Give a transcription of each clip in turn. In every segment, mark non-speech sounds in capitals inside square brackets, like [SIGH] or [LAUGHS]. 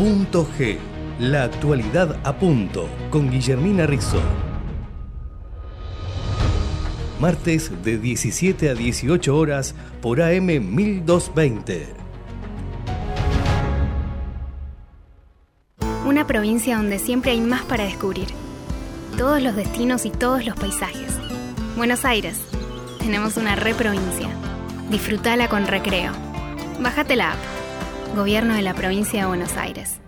Punto G. La actualidad a punto con Guillermina Rizzo. Martes de 17 a 18 horas por AM 1220. Una provincia donde siempre hay más para descubrir. Todos los destinos y todos los paisajes. Buenos Aires. Tenemos una reprovincia. Disfrutala con recreo. Bájate la app. Gobierno de la Provincia de Buenos Aires.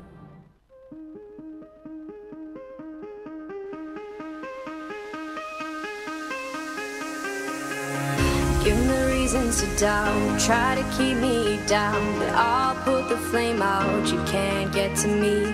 Give me reasons to doubt, try to keep me down, but I'll put the flame out. You can't get to me.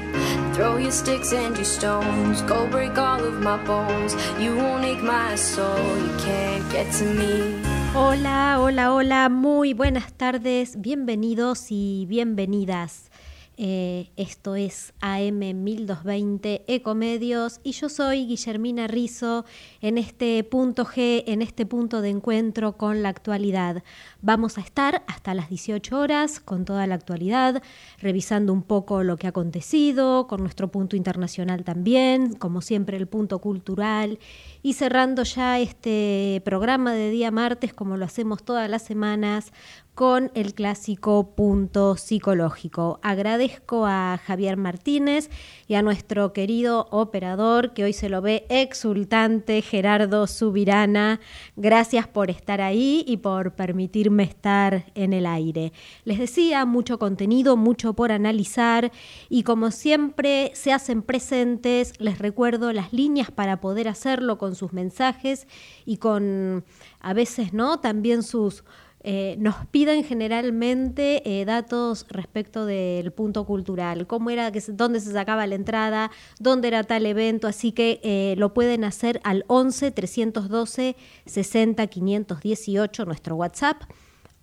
Throw your sticks and your stones, go break all of my bones. You won't ache my soul, you can't get to me. Hola, hola, hola, muy buenas tardes, bienvenidos y bienvenidas. Eh, esto es AM 1220 Ecomedios y yo soy Guillermina Rizo en este punto G, en este punto de encuentro con la actualidad. Vamos a estar hasta las 18 horas con toda la actualidad, revisando un poco lo que ha acontecido, con nuestro punto internacional también, como siempre el punto cultural y cerrando ya este programa de día martes como lo hacemos todas las semanas con el clásico punto psicológico. Agradezco a Javier Martínez y a nuestro querido operador que hoy se lo ve exultante, Gerardo Subirana. Gracias por estar ahí y por permitirme estar en el aire. Les decía, mucho contenido, mucho por analizar y como siempre se hacen presentes, les recuerdo las líneas para poder hacerlo con sus mensajes y con a veces, ¿no? También sus eh, nos piden generalmente eh, datos respecto del punto cultural, cómo era, que, dónde se sacaba la entrada, dónde era tal evento, así que eh, lo pueden hacer al 11 312 60 518, nuestro WhatsApp.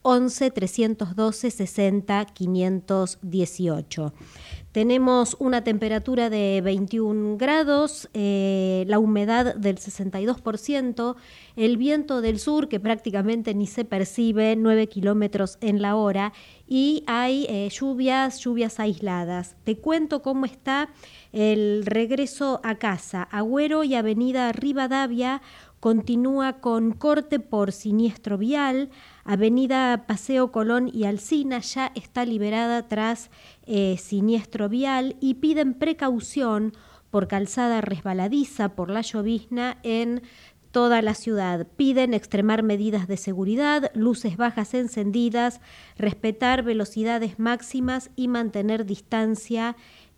11 312 60 518. Tenemos una temperatura de 21 grados, eh, la humedad del 62%, el viento del sur que prácticamente ni se percibe, 9 kilómetros en la hora, y hay eh, lluvias, lluvias aisladas. Te cuento cómo está el regreso a casa. Agüero y Avenida Rivadavia continúa con corte por siniestro vial. Avenida Paseo Colón y Alcina ya está liberada tras eh, siniestro vial y piden precaución por calzada resbaladiza por la llovizna en toda la ciudad. Piden extremar medidas de seguridad, luces bajas encendidas, respetar velocidades máximas y mantener distancia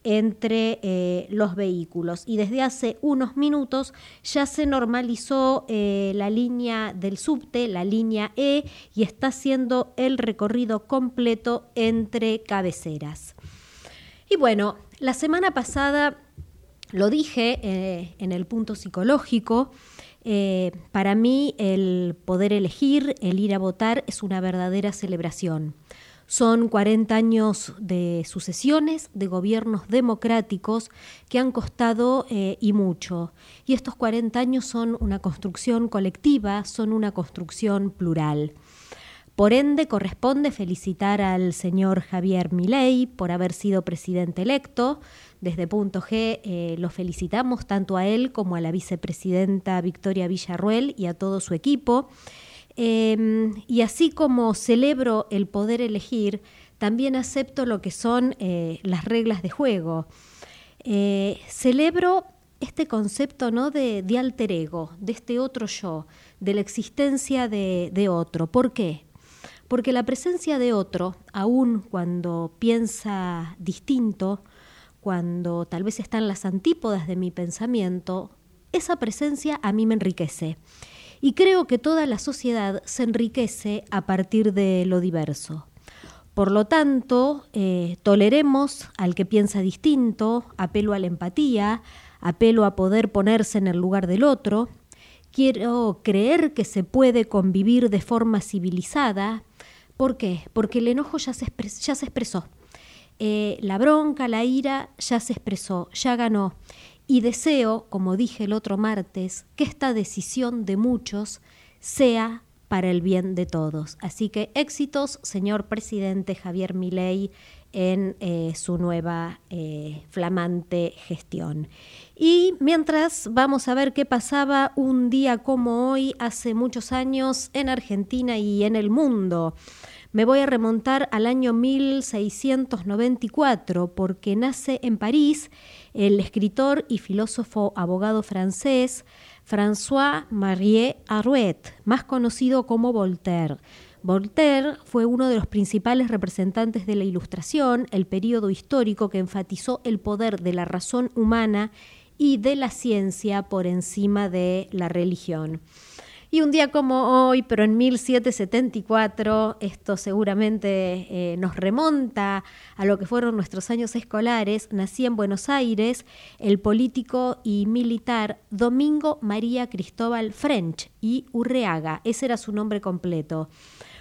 entre eh, los vehículos. Y desde hace unos minutos ya se normalizó eh, la línea del subte, la línea E, y está haciendo el recorrido completo entre cabeceras. Y bueno, la semana pasada lo dije eh, en el punto psicológico, para mí el poder elegir, el ir a votar es una verdadera celebración. Son 40 años de sucesiones, de gobiernos democráticos que han costado eh, y mucho. Y estos 40 años son una construcción colectiva, son una construcción plural. Por ende, corresponde felicitar al señor Javier Milei por haber sido presidente electo. Desde Punto G eh, lo felicitamos tanto a él como a la vicepresidenta Victoria Villarruel y a todo su equipo. Em, y así como celebro el poder elegir, también acepto lo que son eh, las reglas de juego. Eh, celebro este concepto ¿no? de, alter ego, de este otro yo, de la existencia de, de otro. ¿Por qué? Porque la presencia de otro, aun cuando piensa distinto, cuando tal vez están las antípodas de mi pensamiento, esa presencia a mí me enriquece. Y creo que toda la sociedad se enriquece a partir de lo diverso. Por lo tanto, eh, toleremos al que piensa distinto, apelo a la empatía, apelo a poder ponerse en el lugar del otro, quiero creer que se puede convivir de forma civilizada. ¿Por qué? Porque el enojo ya se, expresó. Eh, la bronca, la ira ya se expresó, ya ganó. Y deseo, como dije el otro martes, que esta decisión de muchos sea para el bien de todos. Así que éxitos, señor presidente Javier Milei, en eh, su nueva eh, flamante gestión. Y mientras vamos a ver qué pasaba un día como hoy, hace muchos años, en Argentina y en el mundo. Me voy a remontar al año 1694 porque nace en París el escritor y filósofo abogado francés François-Marie Arouet, más conocido como Voltaire. Voltaire fue uno de los principales representantes de la Ilustración, el período histórico que enfatizó el poder de la razón humana y de la ciencia por encima de la religión. Y un día como hoy, pero en 1774, esto seguramente eh, nos remonta a lo que fueron nuestros años escolares, nacía en Buenos Aires el político y militar Domingo María Cristóbal French y Urreaga, ese era su nombre completo.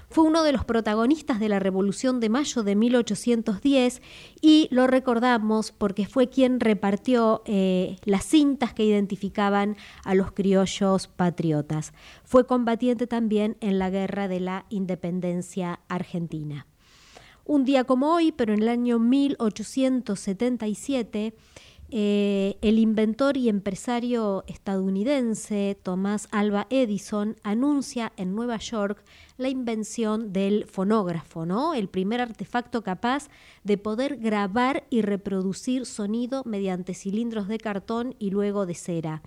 Fue uno de los protagonistas de la Revolución de Mayo de 1810 y lo recordamos porque fue quien repartió eh, las cintas que identificaban a los criollos patriotas. Fue combatiente también en la Guerra de la Independencia Argentina. Un día como hoy, pero en el año 1877, eh, el inventor y empresario estadounidense Thomas Alva Edison anuncia en Nueva York la invención del fonógrafo, ¿no? El primer artefacto capaz de poder grabar y reproducir sonido mediante cilindros de cartón y luego de cera.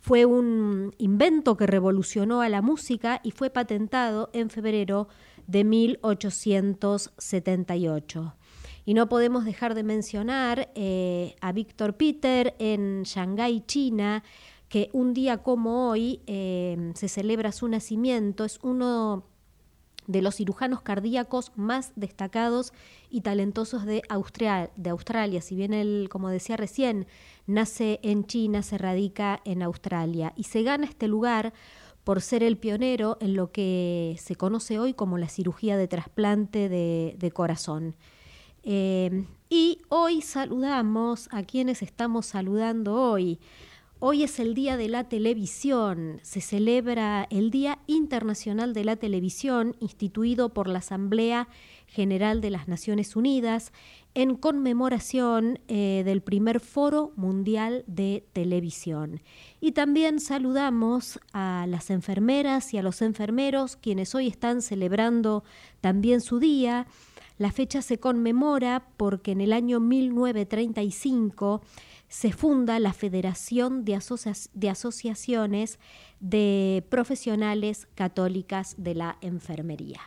Fue un invento que revolucionó a la música y fue patentado en febrero de 1878. Y no podemos dejar de mencionar eh, a Víctor Peter en Shanghái, China, que un día como hoy eh, se celebra su nacimiento. Es uno de los cirujanos cardíacos más destacados y talentosos de, de Australia. Si bien él, como decía recién, nace en China, se radica en Australia y se gana este lugar por ser el pionero en lo que se conoce hoy como la cirugía de trasplante de corazón. Eh, y hoy saludamos a quienes estamos saludando hoy. Hoy es el Día de la Televisión. Se celebra el Día Internacional de la Televisión, instituido por la Asamblea General de las Naciones Unidas en conmemoración eh, del primer Foro Mundial de Televisión. Y también saludamos a las enfermeras y a los enfermeros, quienes hoy están celebrando también su día. La fecha se conmemora porque en el año 1935 se funda la Federación de, Asociaciones de Profesionales Católicas de la Enfermería.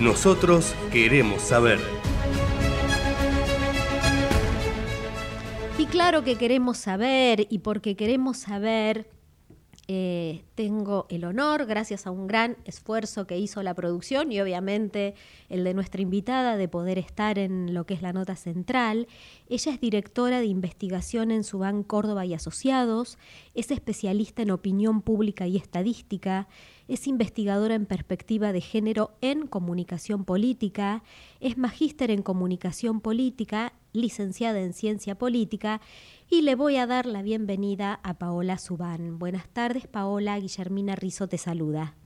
Nosotros queremos saber. Y claro que queremos saber, y porque queremos saber, eh, tengo el honor, gracias a un gran esfuerzo que hizo la producción y obviamente el de nuestra invitada, de poder estar en lo que es la nota central. Ella es directora de investigación en Subán Córdoba y Asociados, es especialista en opinión pública y estadística, es investigadora en perspectiva de género en comunicación política, es magíster en comunicación política, licenciada en ciencia política y le voy a dar la bienvenida a Paola Subán. Buenas tardes, Paola. Guillermina Rizo te saluda.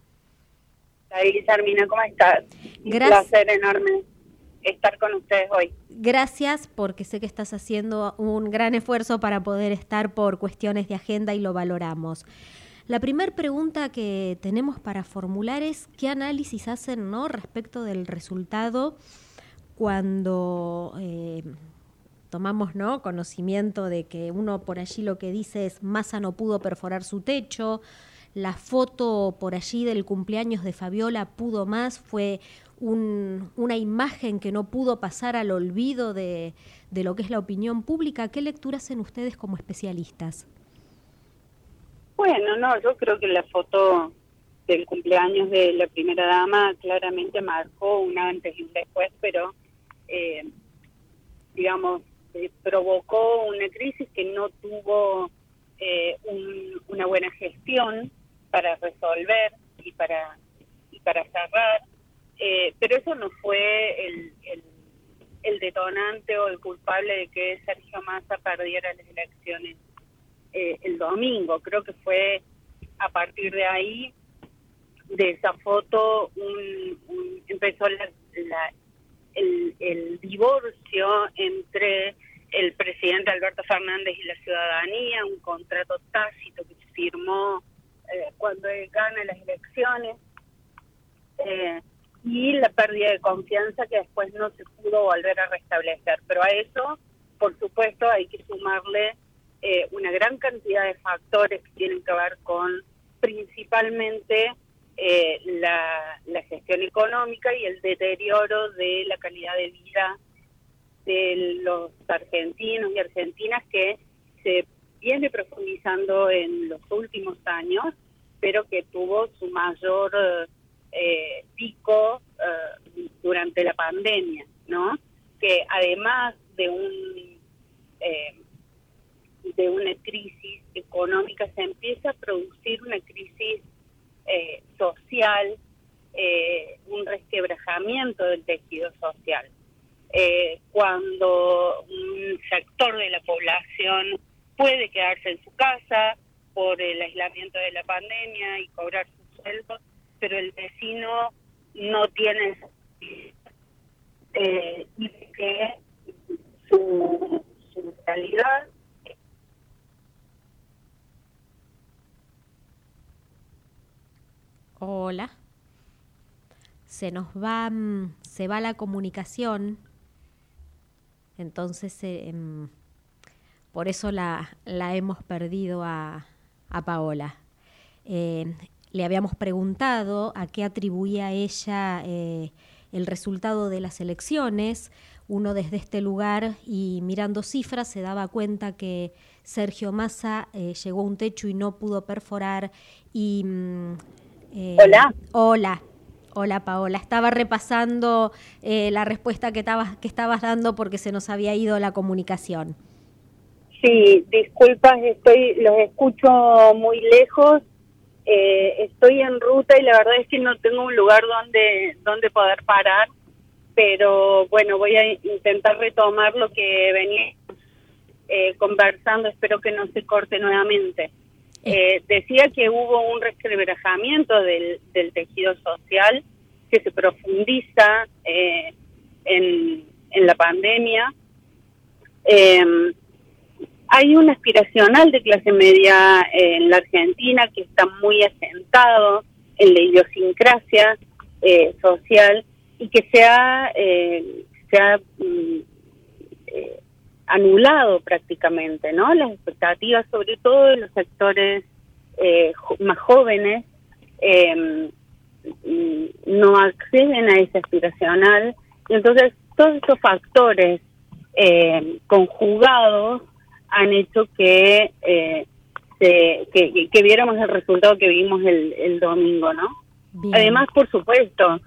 Hola, Guillermina, ¿cómo estás? Un placer enorme estar con ustedes hoy. Gracias porque sé que estás haciendo un gran esfuerzo para poder estar por cuestiones de agenda y lo valoramos. La primera pregunta que tenemos para formular es qué análisis hacen ¿no? respecto del resultado cuando eh, tomamos ¿no? conocimiento de que uno por allí lo que dice es Massa no pudo perforar su techo, la foto por allí del cumpleaños de Fabiola pudo más, fue una imagen que no pudo pasar al olvido de, de lo que es la opinión pública. ¿Qué lectura hacen ustedes como especialistas? Bueno, no, yo creo que la foto del cumpleaños de la primera dama claramente marcó un antes y un después, pero eh, digamos, provocó una crisis que no tuvo eh, una buena gestión para resolver y para y para cerrar, eh, pero eso no fue el, el, detonante o el culpable de que Sergio Massa perdiera las elecciones eh, el domingo. Creo que fue a partir de ahí, de esa foto, un, empezó la, el, el divorcio entre el presidente Alberto Fernández y la ciudadanía, un contrato tácito que se firmó eh, cuando él gana las elecciones, eh, y la pérdida de confianza que después no se pudo volver a restablecer. Pero a eso, por supuesto, hay que sumarle eh, una gran cantidad de factores que tienen que ver con principalmente la, la gestión económica y el deterioro de la calidad de vida de los argentinos y argentinas que se viene profundizando en los últimos años, pero que tuvo su mayor eh, pico eh, durante la pandemia, ¿no? Que además de un eh, de una crisis económica se empieza a producir una crisis social, un resquebrajamiento del tejido social eh, cuando un sector de la población puede quedarse en su casa por el aislamiento de la pandemia y cobrar su sueldo, pero el vecino no tiene eh, que su, su Hola. Se nos va, mm, se va la comunicación. Entonces, eh, em, por eso la, la, hemos perdido a, a Paola. Eh, le habíamos preguntado a qué atribuía ella eh, el resultado de las elecciones. Uno desde este lugar y mirando cifras se daba cuenta que Sergio Massa llegó a un techo y no pudo perforar. Y, mm, hola. Hola. Hola Paola, estaba repasando eh, la respuesta que estabas, que estabas dando porque se nos había ido la comunicación. Sí, disculpas, estoy, los escucho muy lejos, eh, estoy en ruta y la verdad es que no tengo un lugar donde, donde poder parar, pero bueno, voy a intentar retomar lo que venía eh, conversando, espero que no se corte nuevamente. Eh, decía que hubo un resquebrajamiento del, del tejido social que se profundiza eh, en, en, la pandemia. Em, hay un aspiracional de clase media en la Argentina que está muy asentado en la idiosincrasia eh, social y que se ha, se ha mm, anulado prácticamente, ¿no? Las expectativas, sobre todo de los sectores eh, más jóvenes, em, no acceden a ese aspiracional. Y entonces, todos esos factores em, conjugados han hecho que, eh, que, viéramos el resultado que vimos el, el domingo, ¿no? Además, por supuesto,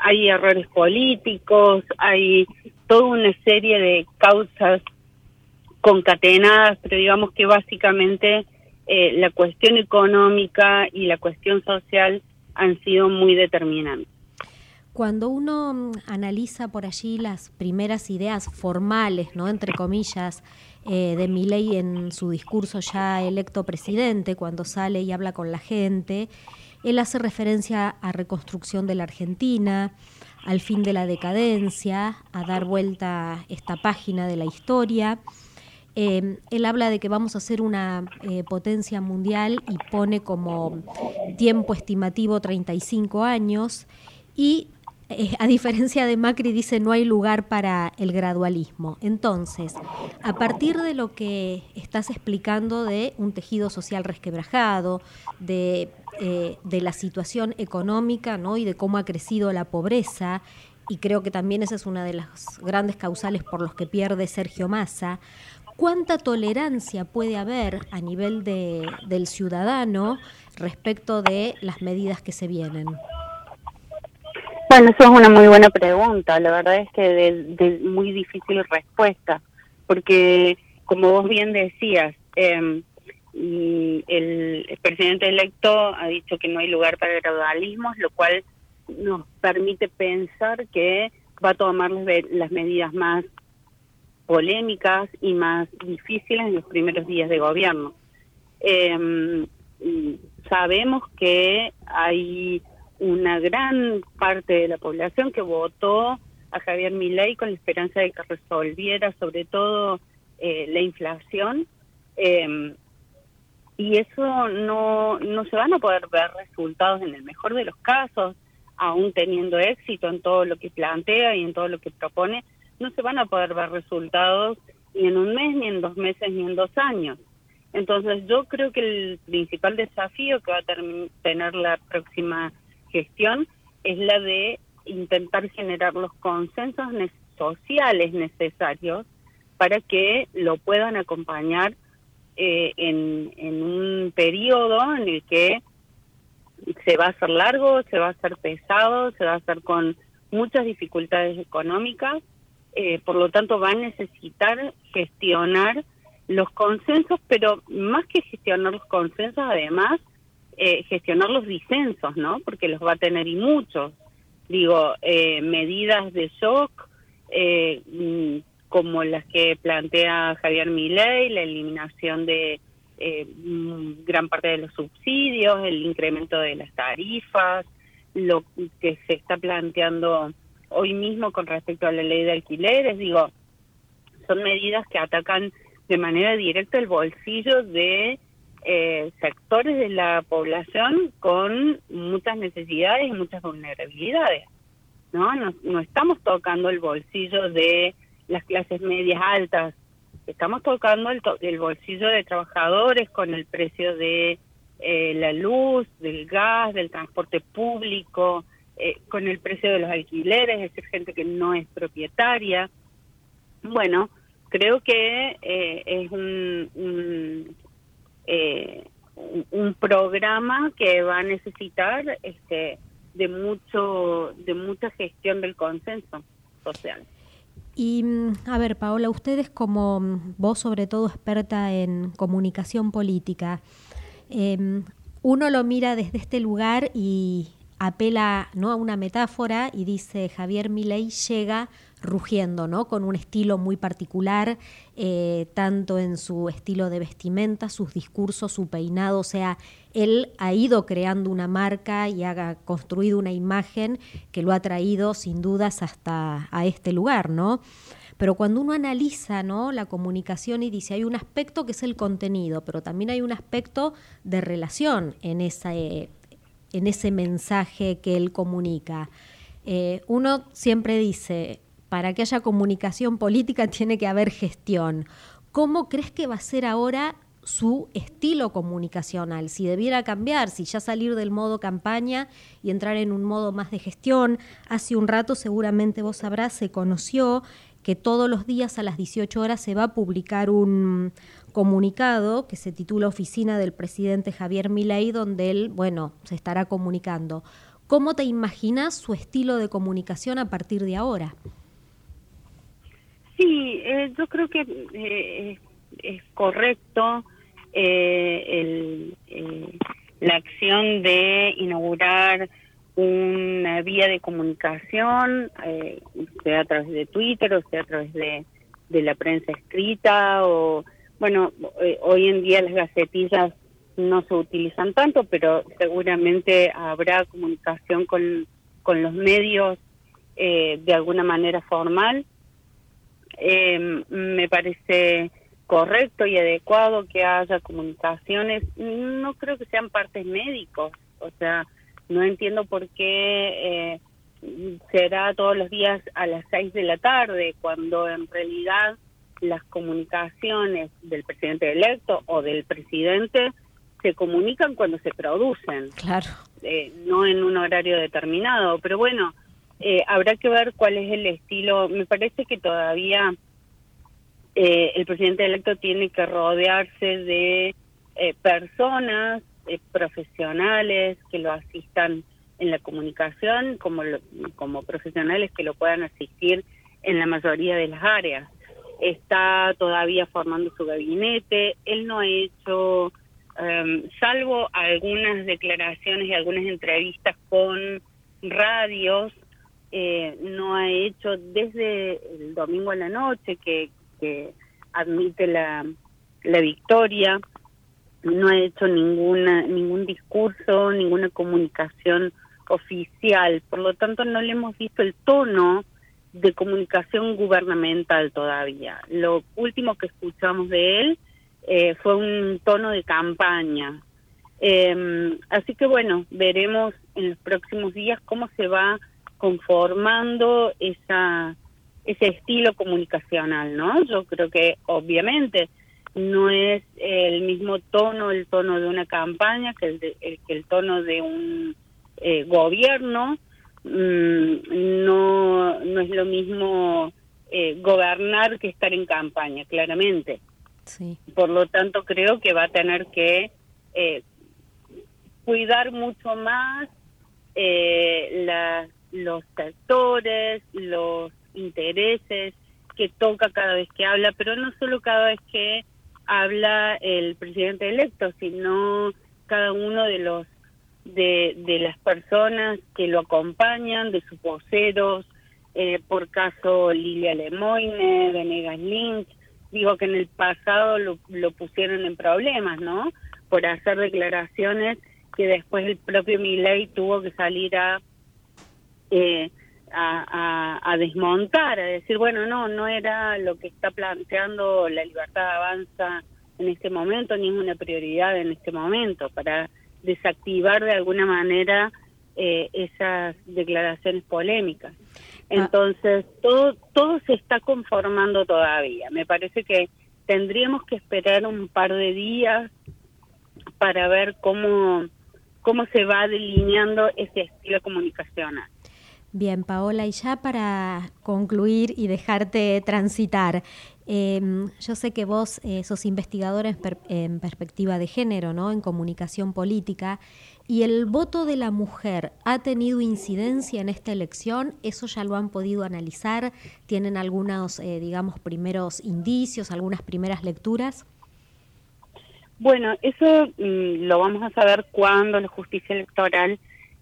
hay errores políticos, hay toda una serie de causas concatenadas, pero digamos que básicamente eh, la cuestión económica y la cuestión social han sido muy determinantes. Cuando uno mm, analiza por allí las primeras ideas formales, no entre comillas, eh, de Milei en su discurso ya electo presidente, cuando sale y habla con la gente, él hace referencia a reconstrucción de la Argentina, al fin de la decadencia, a dar vuelta esta página de la historia. Eh, él habla de que vamos a ser una eh, potencia mundial y pone como tiempo estimativo 35 años y eh, a diferencia de Macri dice no hay lugar para el gradualismo. Entonces, a partir de lo que estás explicando de un tejido social resquebrajado, de eh, de la situación económica ¿no? y de cómo ha crecido la pobreza, y creo que también esa es una de las grandes causales por los que pierde Sergio Massa, ¿cuánta tolerancia puede haber a nivel de, del ciudadano respecto de las medidas que se vienen? Bueno, eso es una muy buena pregunta. La verdad es que de, muy difícil respuesta, porque como vos bien decías, eh, el, presidente electo ha dicho que no hay lugar para gradualismos, lo cual nos permite pensar que va a tomar las medidas más polémicas y más difíciles en los primeros días de gobierno. Em, sabemos que hay una gran parte de la población que votó a Javier Milei con la esperanza de que resolviera sobre todo eh, la inflación eh, y eso no, no se van a poder ver resultados en el mejor de los casos, aún teniendo éxito en todo lo que plantea y en todo lo que propone, no se van a poder ver resultados ni en un mes, ni en dos meses, ni en dos años. Entonces yo creo que el principal desafío que va a tener la próxima gestión es la de intentar generar los consensos sociales necesarios para que lo puedan acompañar eh, en, un periodo en el que se va a hacer largo, se va a hacer pesado, se va a hacer con muchas dificultades económicas, eh, por lo tanto va a necesitar gestionar los consensos, pero más que gestionar los consensos, además, eh, gestionar los disensos, ¿no? Porque los va a tener y muchos. Digo, eh, medidas de shock, eh, mm, como las que plantea Javier Milei, la eliminación de mm, gran parte de los subsidios, el incremento de las tarifas, lo que se está planteando hoy mismo con respecto a la ley de alquileres, digo, son medidas que atacan de manera directa el bolsillo de eh, sectores de la población con muchas necesidades y muchas vulnerabilidades. ¿no? No, estamos tocando el bolsillo de las clases medias altas, estamos tocando el, el bolsillo de trabajadores con el precio de eh, la luz, del gas, del transporte público, eh, con el precio de los alquileres, es decir, gente que no es propietaria. Bueno, creo que eh, es un, eh, un, un, programa que va a necesitar este de mucho de mucha gestión del consenso social. Y a ver, Paola, ustedes como vos sobre todo experta en comunicación política, eh, uno lo mira desde este lugar y apela ¿no? a una metáfora y dice Javier Milei llega rugiendo, ¿no? Con un estilo muy particular, eh, tanto en su estilo de vestimenta, sus discursos, su peinado, o sea, él ha ido creando una marca y ha construido una imagen que lo ha traído sin dudas hasta a este lugar, ¿no? Pero cuando uno analiza ¿no? la comunicación y dice, hay un aspecto que es el contenido, pero también hay un aspecto de relación en, esa, en ese mensaje que él comunica. Eh, uno siempre dice, para que haya comunicación política [LAUGHS] tiene que haber gestión. ¿Cómo crees que va a ser ahora su estilo comunicacional? Si debiera cambiar, si ya salir del modo campaña y entrar en un modo más de gestión. Hace un rato seguramente vos sabrás, se conoció que todos los días a las 18 horas se va a publicar un comunicado que se titula Oficina del presidente Javier Milei, donde él, bueno, se estará comunicando. ¿Cómo te imaginas su estilo de comunicación a partir de ahora? Sí, eh, yo creo que eh, es correcto eh, el, la acción de inaugurar una vía de comunicación, sea a través de Twitter o sea a través de, de la prensa escrita o, bueno, hoy en día las gacetillas no se utilizan tanto, pero seguramente habrá comunicación con, con los medios de alguna manera formal eh, me parece correcto y adecuado que haya comunicaciones. No creo que sean partes médicos, o sea, no entiendo por qué eh, será todos los días a las seis de la tarde, cuando en realidad las comunicaciones del presidente electo o del presidente se comunican cuando se producen. Claro. Eh, no en un horario determinado. Pero bueno, eh, habrá que ver cuál es el estilo. Me parece que todavía eh, el presidente electo tiene que rodearse de eh, personas profesionales que lo asistan en la comunicación, como, como profesionales que lo puedan asistir en la mayoría de las áreas. Está todavía formando su gabinete. Él no ha hecho, em, salvo algunas declaraciones y algunas entrevistas con radios, eh, no ha hecho desde el domingo a la noche que, admite la, la victoria, no ha hecho ninguna ningún discurso, ninguna comunicación oficial, por lo tanto no le hemos visto el tono de comunicación gubernamental todavía. Lo último que escuchamos de él eh, fue un tono de campaña. Eh, así que bueno, veremos en los próximos días cómo se va conformando esa ese estilo comunicacional, ¿no? Yo creo que obviamente no es el mismo tono, el tono de una campaña que el, que el tono de un eh, gobierno, mm, no, no es lo mismo eh, gobernar que estar en campaña, claramente. Sí. Por lo tanto, creo que va a tener que eh, cuidar mucho más los sectores, los intereses que toca cada vez que habla, pero no solo cada vez que habla el presidente electo, sino cada uno de los de, de las personas que lo acompañan, de sus voceros, eh, por caso Lilia Lemoine, Venegas Lynch, digo que en el pasado lo, lo pusieron en problemas, ¿no? Por hacer declaraciones que después el propio Milei tuvo que salir a, eh, a, a, desmontar, a decir, bueno, no, no era lo que está planteando la libertad avanza en este momento, ni es una prioridad en este momento, para desactivar de alguna manera eh, esas declaraciones polémicas. Ah. Entonces, todo, todo se está conformando todavía. Me parece que tendríamos que esperar un par de días para ver cómo, cómo se va delineando ese estilo comunicacional. Bien, Paola, y ya para concluir y dejarte transitar, em, yo sé que vos eh, sos investigadora en, perspectiva de género, ¿no? En comunicación política, y el voto de la mujer ha tenido incidencia en esta elección. ¿Eso ya lo han podido analizar? ¿Tienen algunos, eh, digamos, primeros indicios, algunas primeras lecturas? Bueno, eso mm, lo vamos a saber cuando la justicia electoral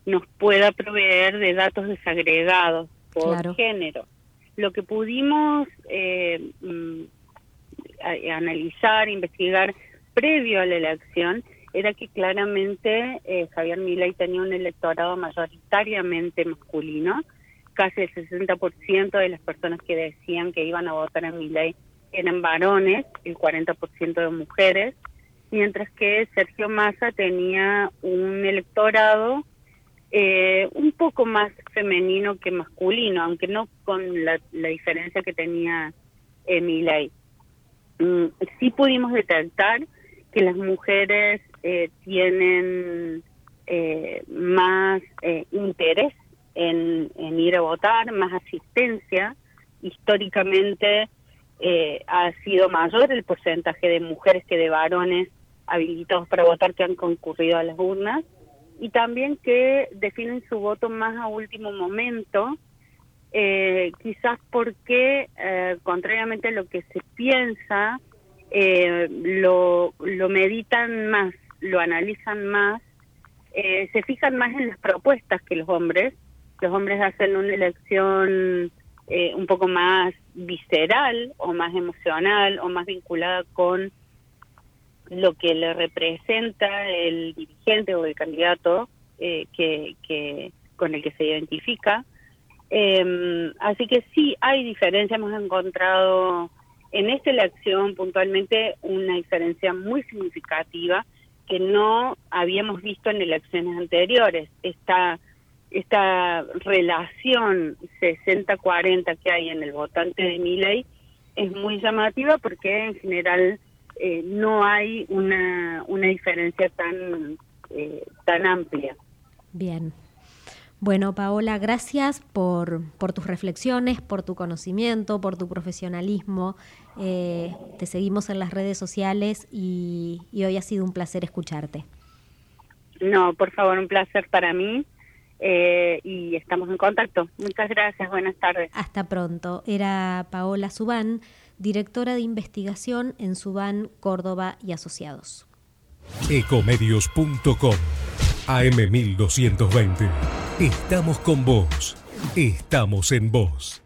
nos pueda proveer de datos desagregados por género. Lo que pudimos eh, mm, analizar, investigar previo a la elección era que claramente eh, Javier Milei tenía un electorado mayoritariamente masculino, casi el 60% de las personas que decían que iban a votar en Milei eran varones, el 40% de mujeres, mientras que Sergio Massa tenía un electorado eh, un poco más femenino que masculino, aunque no con la, diferencia que tenía Emilay. Mm, sí pudimos detectar que las mujeres eh, tienen eh, más eh, interés en, en, ir a votar, más asistencia. Históricamente ha sido mayor el porcentaje de mujeres que de varones habilitados para votar que han concurrido a las urnas y también que definen su voto más a último momento, eh, quizás porque, eh, contrariamente a lo que se piensa, eh, lo, lo meditan más, lo analizan más, se fijan más en las propuestas que los hombres. Los hombres hacen una elección un poco más visceral o más emocional o más vinculada con lo que le representa el dirigente o el candidato eh, que, con el que se identifica. Em, así que sí, hay diferencia. Hemos encontrado en esta elección puntualmente una diferencia muy significativa que no habíamos visto en elecciones anteriores. Esta, esta relación 60-40 que hay en el votante de Miley es muy llamativa porque en general eh, no hay una, una diferencia tan, eh, tan amplia. Bien. Bueno, Paola, gracias por, por tus reflexiones, por tu conocimiento, por tu profesionalismo. Eh, te seguimos en las redes sociales y, y, hoy ha sido un placer escucharte. No, por favor, un placer para mí y estamos en contacto. Muchas gracias, buenas tardes. Hasta pronto. Era Paola Subán directora de investigación en Subán, Córdoba y Asociados. Ecomedios.com AM1220. Estamos con vos. Estamos en vos.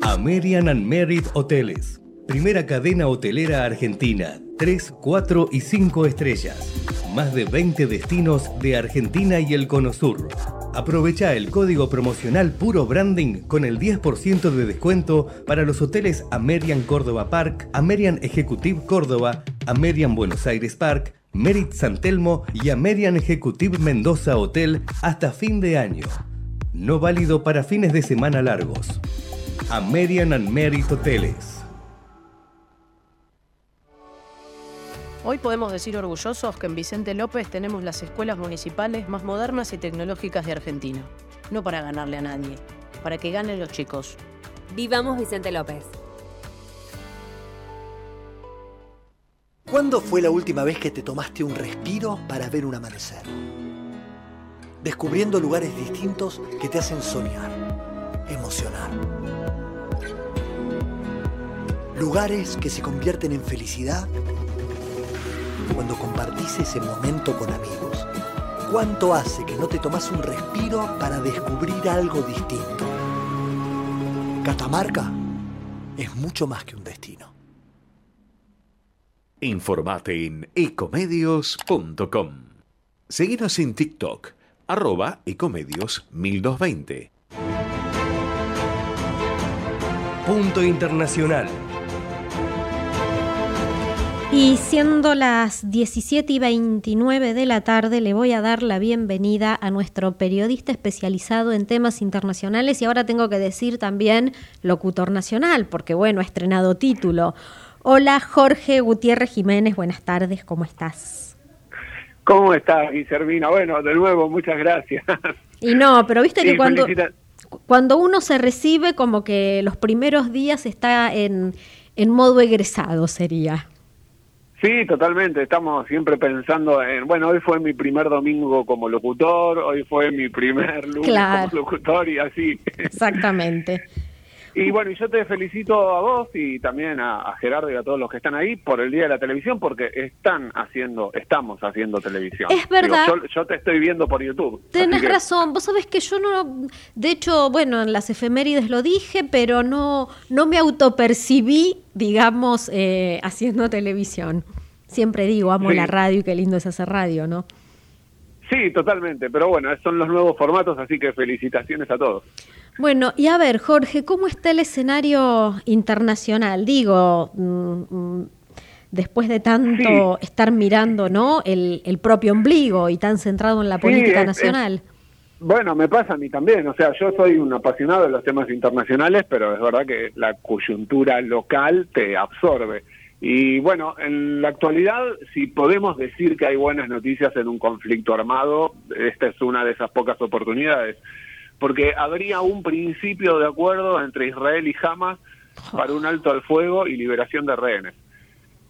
American and Merit Hoteles. Primera cadena hotelera argentina 3, 4 y 5 estrellas. Más de 20 destinos de Argentina y el Cono Sur. Aprovecha el código promocional Puro Branding con el 10% de descuento para los hoteles Amerian Córdoba Park, Amerian Executive Córdoba, Amerian Buenos Aires Park, Merit San Telmo y Amerian Executive Mendoza Hotel hasta fin de año. No válido para fines de semana largos. American and Merit Hoteles. Hoy podemos decir orgullosos que en Vicente López tenemos las escuelas municipales más modernas y tecnológicas de Argentina. No para ganarle a nadie, para que ganen los chicos. Vivamos Vicente López. ¿Cuándo fue la última vez que te tomaste un respiro para ver un amanecer? Descubriendo lugares distintos que te hacen soñar, emocionar. Lugares que se convierten en felicidad cuando compartís ese momento con amigos. ¿Cuánto hace que no te tomas un respiro para descubrir algo distinto? Catamarca es mucho más que un destino. Informate en ecomedios.com. Seguinos en TikTok, arroba ecomedios 1220. Punto Internacional. Y siendo las 17 y 29 de la tarde, le voy a dar la bienvenida a nuestro periodista especializado en temas internacionales y ahora tengo que decir también locutor nacional, porque bueno, ha estrenado título. Hola Jorge Gutiérrez Jiménez, buenas tardes, ¿cómo estás? ¿Cómo estás, Guillermina? Bueno, de nuevo, muchas gracias. Y no, pero viste que cuando, cuando uno se recibe, como que los primeros días está en, en modo egresado, sería. Sí, totalmente. Estamos siempre pensando en, bueno, hoy fue mi primer domingo como locutor, hoy fue mi primer [LAUGHS] lunes como locutor y así. Exactamente. [LAUGHS] Y bueno, y yo te felicito a vos y también a, Gerardo y a todos los que están ahí por el Día de la Televisión, porque están haciendo, estamos haciendo televisión. Es verdad. yo, te estoy viendo por YouTube. Tienes razón. Vos sabés que yo no, de hecho, bueno, en las efemérides lo dije, pero no, no me autopercibí, digamos, eh, haciendo televisión. Siempre digo, amo la radio y qué lindo es hacer radio, ¿no? Sí, totalmente, pero bueno, son los nuevos formatos, así que felicitaciones a todos. Bueno, y a ver, Jorge, ¿cómo está el escenario internacional? Digo, mm, mm, después de tanto estar mirando, ¿no? El, propio ombligo y tan centrado en la política nacional. bueno, me pasa a mí también, o sea, yo soy un apasionado de los temas internacionales, pero es verdad que la coyuntura local te absorbe. Y bueno, en la actualidad, si podemos decir que hay buenas noticias en un conflicto armado, esta es una de esas pocas oportunidades porque habría un principio de acuerdo entre Israel y Hamas para un alto al fuego y liberación de rehenes.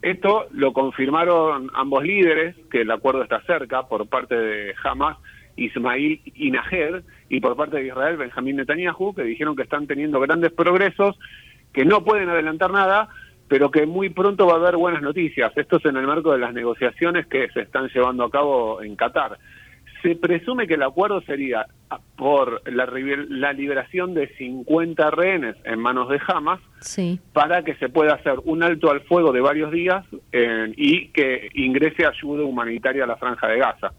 Esto lo confirmaron ambos líderes, que el acuerdo está cerca, por parte de Hamas, Ismail y Najer, y por parte de Israel, Benjamín Netanyahu, que dijeron que están teniendo grandes progresos, que no pueden adelantar nada, pero que muy pronto va a haber buenas noticias. Esto es en el marco de las negociaciones que se están llevando a cabo en Qatar se presume que el acuerdo sería por la, la, liberación de 50 rehenes en manos de Hamas para que se pueda hacer un alto al fuego de varios días eh, y que ingrese ayuda humanitaria a la franja de Gaza.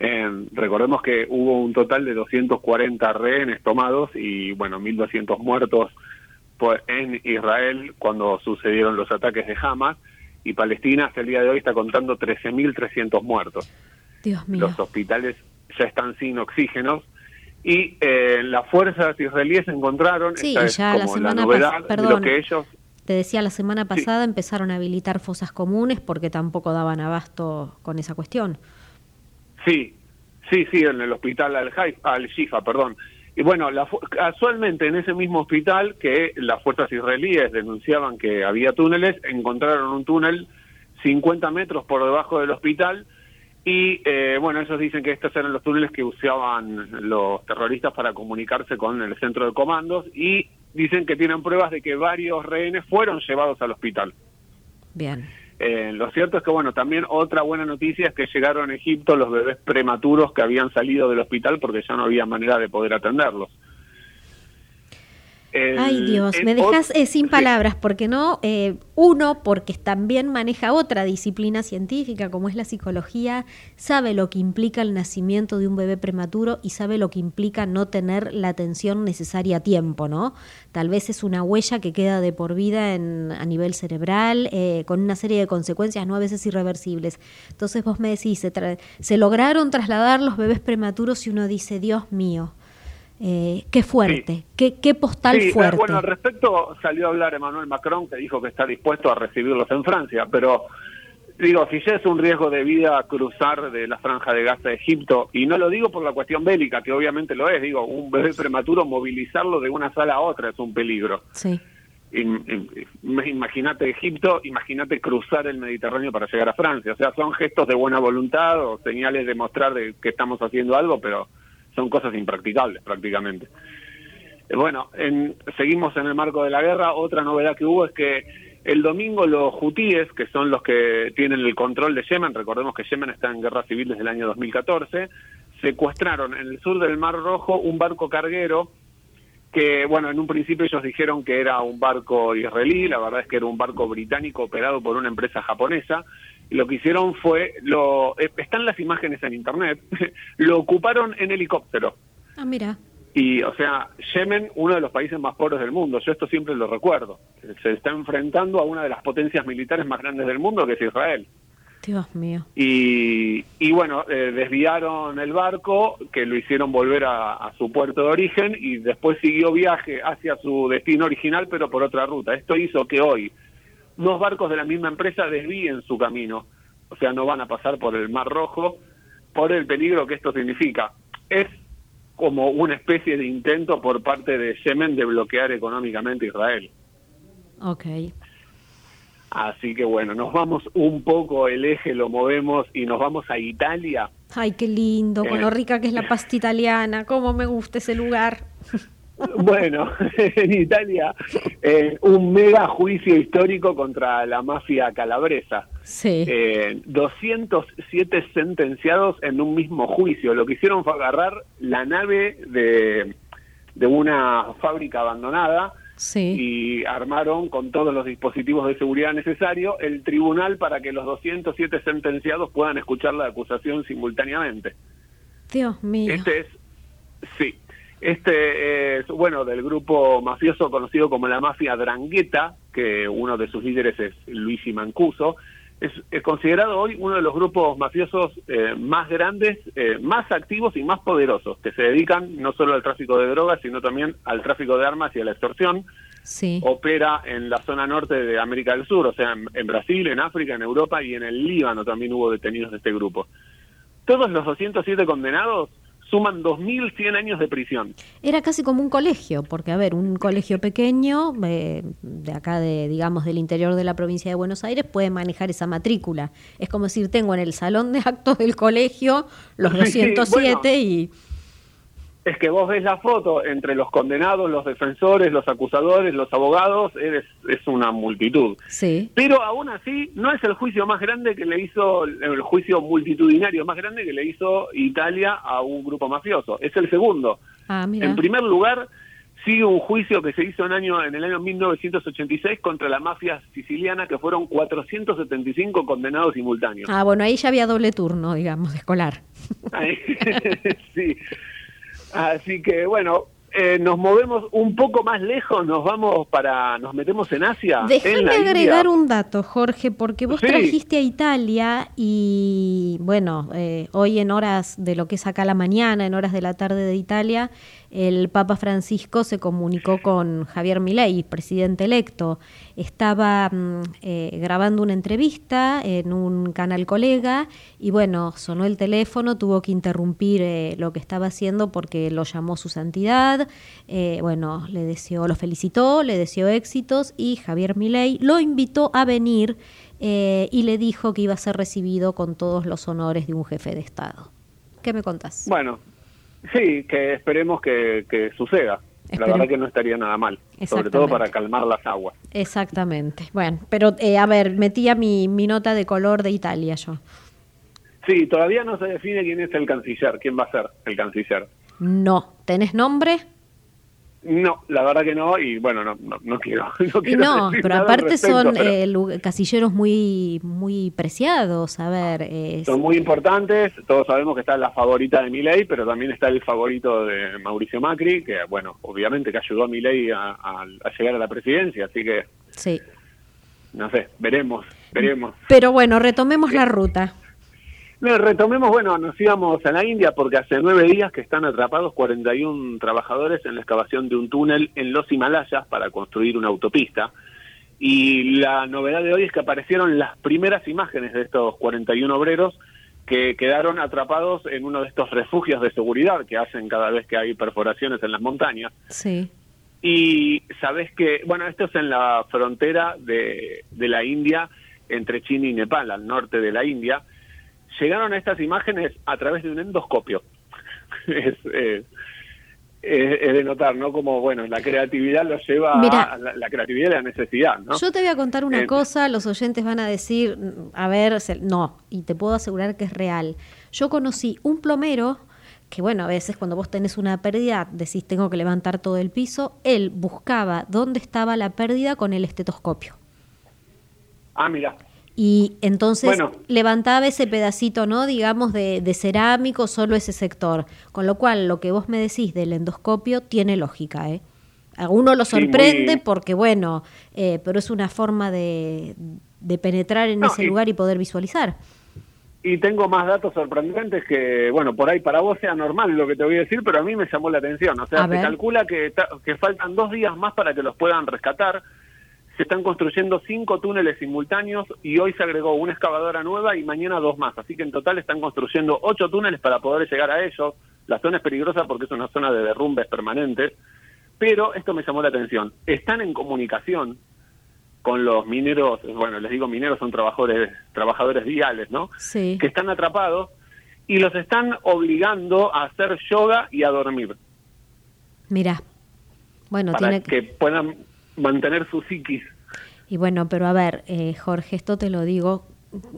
Eh, recordemos que hubo un total de 240 rehenes tomados y bueno, 1.200 muertos en Israel cuando sucedieron los ataques de Hamas y Palestina hasta el día de hoy está contando 13.300 muertos. Los hospitales ya están sin oxígenos y eh, las fuerzas israelíes encontraron sí, ya la semana pasada, perdón, que ellos te decía la semana pasada empezaron a habilitar fosas comunes porque tampoco daban abasto con esa cuestión. Sí, sí, sí, en el hospital al, al Shifa, perdón. Y bueno, la, casualmente en ese mismo hospital que las fuerzas israelíes denunciaban que había túneles, encontraron un túnel 50 metros por debajo del hospital y eh, bueno, ellos dicen que estos eran los túneles que usaban los terroristas para comunicarse con el centro de comandos y dicen que tienen pruebas de que varios rehenes fueron llevados al hospital. Bien. Eh, lo cierto es que, bueno, también otra buena noticia es que llegaron a Egipto los bebés prematuros que habían salido del hospital porque ya no había manera de poder atenderlos. Ay Dios, me dejas eh, sin palabras, porque no, eh, uno, porque también maneja otra disciplina científica como es la psicología, sabe lo que implica el nacimiento de un bebé prematuro y sabe lo que implica no tener la atención necesaria a tiempo, ¿no? Tal vez es una huella que queda de por vida en, a nivel cerebral, eh, con una serie de consecuencias, no a veces irreversibles. Entonces vos me decís, se, se lograron trasladar los bebés prematuros y uno dice, Dios mío, eh, qué fuerte, qué, postal sí, fuerte. Bueno, al respecto salió a hablar Emmanuel Macron, que dijo que está dispuesto a recibirlos en Francia, pero digo, si ya es un riesgo de vida cruzar de la franja de Gaza a Egipto, y no lo digo por la cuestión bélica, que obviamente lo es, digo, un bebé prematuro, movilizarlo de una sala a otra es un peligro. Sí. Imagínate Egipto, imagínate cruzar el Mediterráneo para llegar a Francia. O sea, son gestos de buena voluntad o señales de mostrar de que estamos haciendo algo, pero son cosas impracticables prácticamente. Eh, bueno, en, seguimos en el marco de la guerra. Otra novedad que hubo es que el domingo los hutíes, que son los que tienen el control de Yemen, recordemos que Yemen está en guerra civil desde el año 2014, secuestraron en el sur del Mar Rojo un barco carguero que, bueno, en un principio ellos dijeron que era un barco israelí, la verdad es que era un barco británico operado por una empresa japonesa, lo que hicieron fue, lo eh, están las imágenes en internet, [LAUGHS] lo ocuparon en helicóptero. Ah, mira. Y, o sea, Yemen, uno de los países más pobres del mundo, yo esto siempre lo recuerdo, se está enfrentando a una de las potencias militares más grandes del mundo, que es Israel. Dios mío. Y, y bueno, eh, desviaron el barco, que lo hicieron volver a, a, su puerto de origen, y después siguió viaje hacia su destino original, pero por otra ruta. Esto hizo que hoy dos barcos de la misma empresa desvíen su camino, o sea, no van a pasar por el Mar Rojo por el peligro que esto significa. Es como una especie de intento por parte de Yemen de bloquear económicamente Israel. Ok. Así que bueno, nos vamos un poco, el eje lo movemos y nos vamos a Italia. Ay, qué lindo, con lo eh. rica que es la pasta italiana, cómo me gusta ese lugar. Bueno, [LAUGHS] en Italia, eh, un mega juicio histórico contra la mafia calabresa. Sí. Eh, 207 sentenciados en un mismo juicio. Lo que hicieron fue agarrar la nave de, de una fábrica abandonada sí. y armaron con todos los dispositivos de seguridad necesarios el tribunal para que los 207 sentenciados puedan escuchar la acusación simultáneamente. Dios mío. Este es, sí, este es, bueno, del grupo mafioso conocido como la mafia Drangheta, que uno de sus líderes es Luigi Mancuso. Es, considerado hoy uno de los grupos mafiosos eh, más grandes, eh, más activos y más poderosos, que se dedican no solo al tráfico de drogas, sino también al tráfico de armas y a la extorsión. Sí. Opera en la zona norte de América del Sur, o sea, en, en Brasil, en África, en Europa y en el Líbano también hubo detenidos de este grupo. Todos los 207 condenados suman 2.100 años de prisión. Era casi como un colegio, porque a ver, un colegio pequeño eh, de acá, de digamos, del interior de la provincia de Buenos Aires, puede manejar esa matrícula. Es como decir, tengo en el salón de actos del colegio los [LAUGHS] 207 y es que vos ves la foto entre los condenados, los defensores, los acusadores, los abogados, es, es una multitud. Sí. Pero aún así, no es el juicio más grande que le hizo, el juicio multitudinario más grande que le hizo Italia a un grupo mafioso. Es el segundo. Ah, mira. En primer lugar, sigue un juicio que se hizo en, año, en el año 1986 contra la mafia siciliana, que fueron 475 condenados simultáneos. Ah, bueno, ahí ya había doble turno, digamos, de escolar. [LAUGHS] sí. Así que bueno, eh, nos movemos un poco más lejos, nos vamos para, nos metemos en Asia. Déjame agregar un dato, Jorge, porque vos trajiste a Italia y bueno, eh, hoy en horas de lo que es acá la mañana, en horas de la tarde de Italia, el Papa Francisco se comunicó con Javier Milei, presidente electo. Estaba mm, eh, grabando una entrevista en un canal colega y bueno, sonó el teléfono, tuvo que interrumpir eh, lo que estaba haciendo porque lo llamó su santidad. Eh, bueno, le deseó, lo felicitó, le deseó éxitos y Javier Milei lo invitó a venir y le dijo que iba a ser recibido con todos los honores de un jefe de Estado. ¿Qué me contás? Bueno, Sí, que esperemos que, suceda. La verdad que no estaría nada mal, sobre todo para calmar las aguas. Exactamente. Bueno, pero eh, a ver, metía mi, mi nota de color de Italia yo. Sí, todavía no se define quién es el canciller, quién va a ser el canciller. No, ¿tenés nombre? No, la verdad que no, y bueno, no, no, no quiero. [LAUGHS] No, quiero no, decir pero nada aparte respecto, son pero eh, casilleros muy muy preciados. A ver, eh, son muy importantes. Todos sabemos que está la favorita de Milei, pero también está el favorito de Mauricio Macri, que bueno, obviamente que ayudó a Milei a, a- a llegar a la presidencia, así que sí. no sé, veremos, veremos. Pero bueno, retomemos la ruta. No, retomemos, bueno, nos íbamos a la India porque hace nueve días que están atrapados 41 trabajadores en la excavación de un túnel en los Himalayas para construir una autopista. Y la novedad de hoy es que aparecieron las primeras imágenes de estos 41 obreros que quedaron atrapados en uno de estos refugios de seguridad que hacen cada vez que hay perforaciones en las montañas. Sí. Y sabes que, bueno, esto es en la frontera de, de la India entre China y Nepal, al norte de la India. Llegaron a estas imágenes a través de un endoscopio. [LAUGHS] es, es- es- es de notar, ¿no? Como, bueno, la creatividad lo lleva Mira. a la, la creatividad y la necesidad, ¿no? Yo te voy a contar una Eh, cosa, los oyentes van a decir, a ver, se- no, y te puedo asegurar que es real. Yo conocí un plomero que, bueno, a veces cuando vos tenés una pérdida, decís tengo que levantar todo el piso, él buscaba dónde estaba la pérdida con el estetoscopio. Ah, mira. Y entonces Bueno. levantaba ese pedacito, ¿no? Digamos, de, de cerámico, solo ese sector. Con lo cual, lo que vos me decís del endoscopio tiene lógica, ¿eh? A uno lo Sí, muy- sorprende porque, bueno, eh, pero es una forma de, de penetrar en No, ese y- lugar y poder visualizar. Y tengo más datos sorprendentes que, bueno, por ahí para vos sea normal lo que te voy a decir, pero a mí me llamó la atención. O sea, A se ver. calcula que, que faltan dos días más para que los puedan rescatar. Se están construyendo cinco túneles simultáneos y hoy se agregó una excavadora nueva y mañana dos más. Así que en total están construyendo ocho túneles para poder llegar a ellos. La zona es peligrosa porque es una zona de derrumbes permanentes. Pero esto me llamó la atención. Están en comunicación con los mineros, bueno, les digo mineros, son trabajadores, trabajadores viales, ¿no? Sí. que están atrapados y los están obligando a hacer yoga y a dormir Mirá. Bueno, para tiene que puedan mantener su psiquis. Y bueno, pero a ver, eh, Jorge, esto te lo digo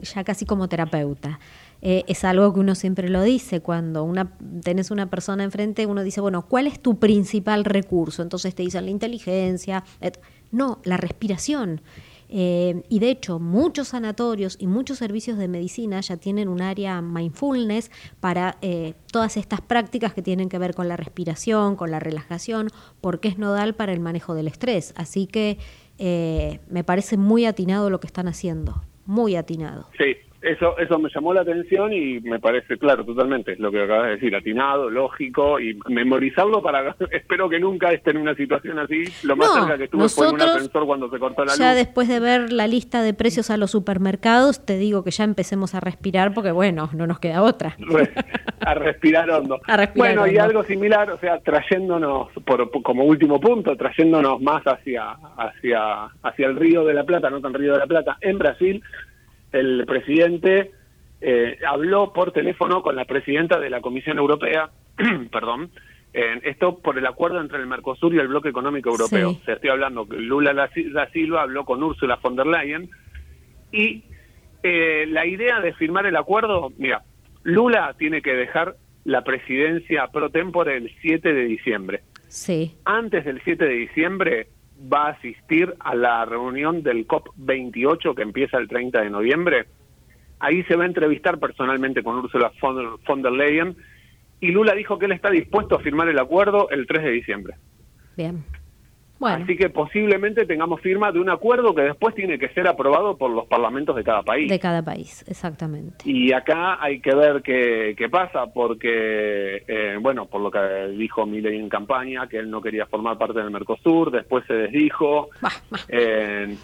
ya casi como terapeuta. Eh, es algo que uno siempre lo dice cuando una, tenés una persona enfrente, uno dice, bueno, ¿cuál es tu principal recurso? Entonces te dicen la inteligencia. et- No, la respiración. Eh, y de hecho, muchos sanatorios y muchos servicios de medicina ya tienen un área mindfulness para eh, todas estas prácticas que tienen que ver con la respiración, con la relajación, porque es nodal para el manejo del estrés. Así que eh, me parece muy atinado lo que están haciendo, muy atinado. Sí, eso, eso me llamó la atención y me parece claro totalmente lo que acabas de decir, atinado, lógico y memorizarlo para, [LAUGHS] espero que nunca esté en una situación así. Lo más No, cerca que estuve fue en un ascensor cuando se cortó la Ya luz. después de ver la lista de precios a los supermercados, te digo que ya empecemos a respirar porque bueno, no nos queda otra. A respirar hondo. [LAUGHS] A respirar bueno, y algo similar, o sea, trayéndonos, por- como último punto, trayéndonos más hacia, hacia, hacia el Río de la Plata, no tan Río de la Plata, en Brasil, el presidente eh, habló por teléfono con la presidenta de la Comisión Europea, [CLEARS THROAT] perdón, eh, esto por el acuerdo entre el Mercosur y el Bloque Económico Europeo. Sí. O sea, estoy hablando que Lula da Silva habló con Ursula von der Leyen y eh, la idea de firmar el acuerdo, mira, Lula tiene que dejar la presidencia pro tempore el 7 de diciembre. Sí, Antes del 7 de diciembre va a asistir a la reunión del COP28 que empieza el 30 de noviembre. Ahí se va a entrevistar personalmente con Ursula von der, von der Leyen y Lula dijo que él está dispuesto a firmar el acuerdo el 3 de diciembre. bien. Bueno, Así que posiblemente tengamos firma de un acuerdo que después tiene que ser aprobado por los parlamentos de cada país. de cada país, exactamente. Y acá hay que ver qué, qué pasa, porque, eh, bueno, por lo que dijo Milei en campaña, que él no quería formar parte del Mercosur, después se desdijo. Eh,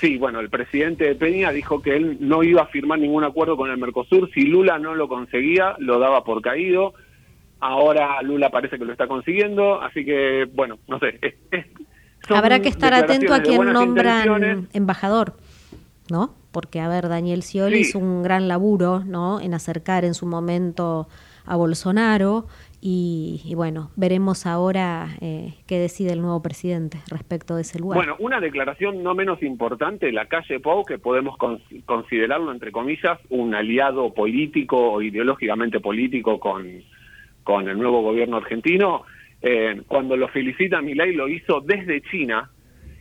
sí, bueno, el presidente Peña dijo que él no iba a firmar ningún acuerdo con el Mercosur. Si Lula no lo conseguía, lo daba por caído. Ahora Lula parece que lo está consiguiendo, así que, bueno, no sé. es- es- son Habrá que estar atento a buenas nombran embajador, ¿no? Porque, a ver, Daniel Scioli Sí. hizo un gran laburo, ¿no? En acercar en su momento a Bolsonaro y, y bueno, veremos ahora eh, qué decide el nuevo presidente respecto de ese lugar. Bueno, una declaración no menos importante, la calle Pou, que podemos con- considerarlo, entre comillas, un aliado político o ideológicamente político con, con el nuevo gobierno argentino, eh, cuando lo felicita a Milei lo hizo desde China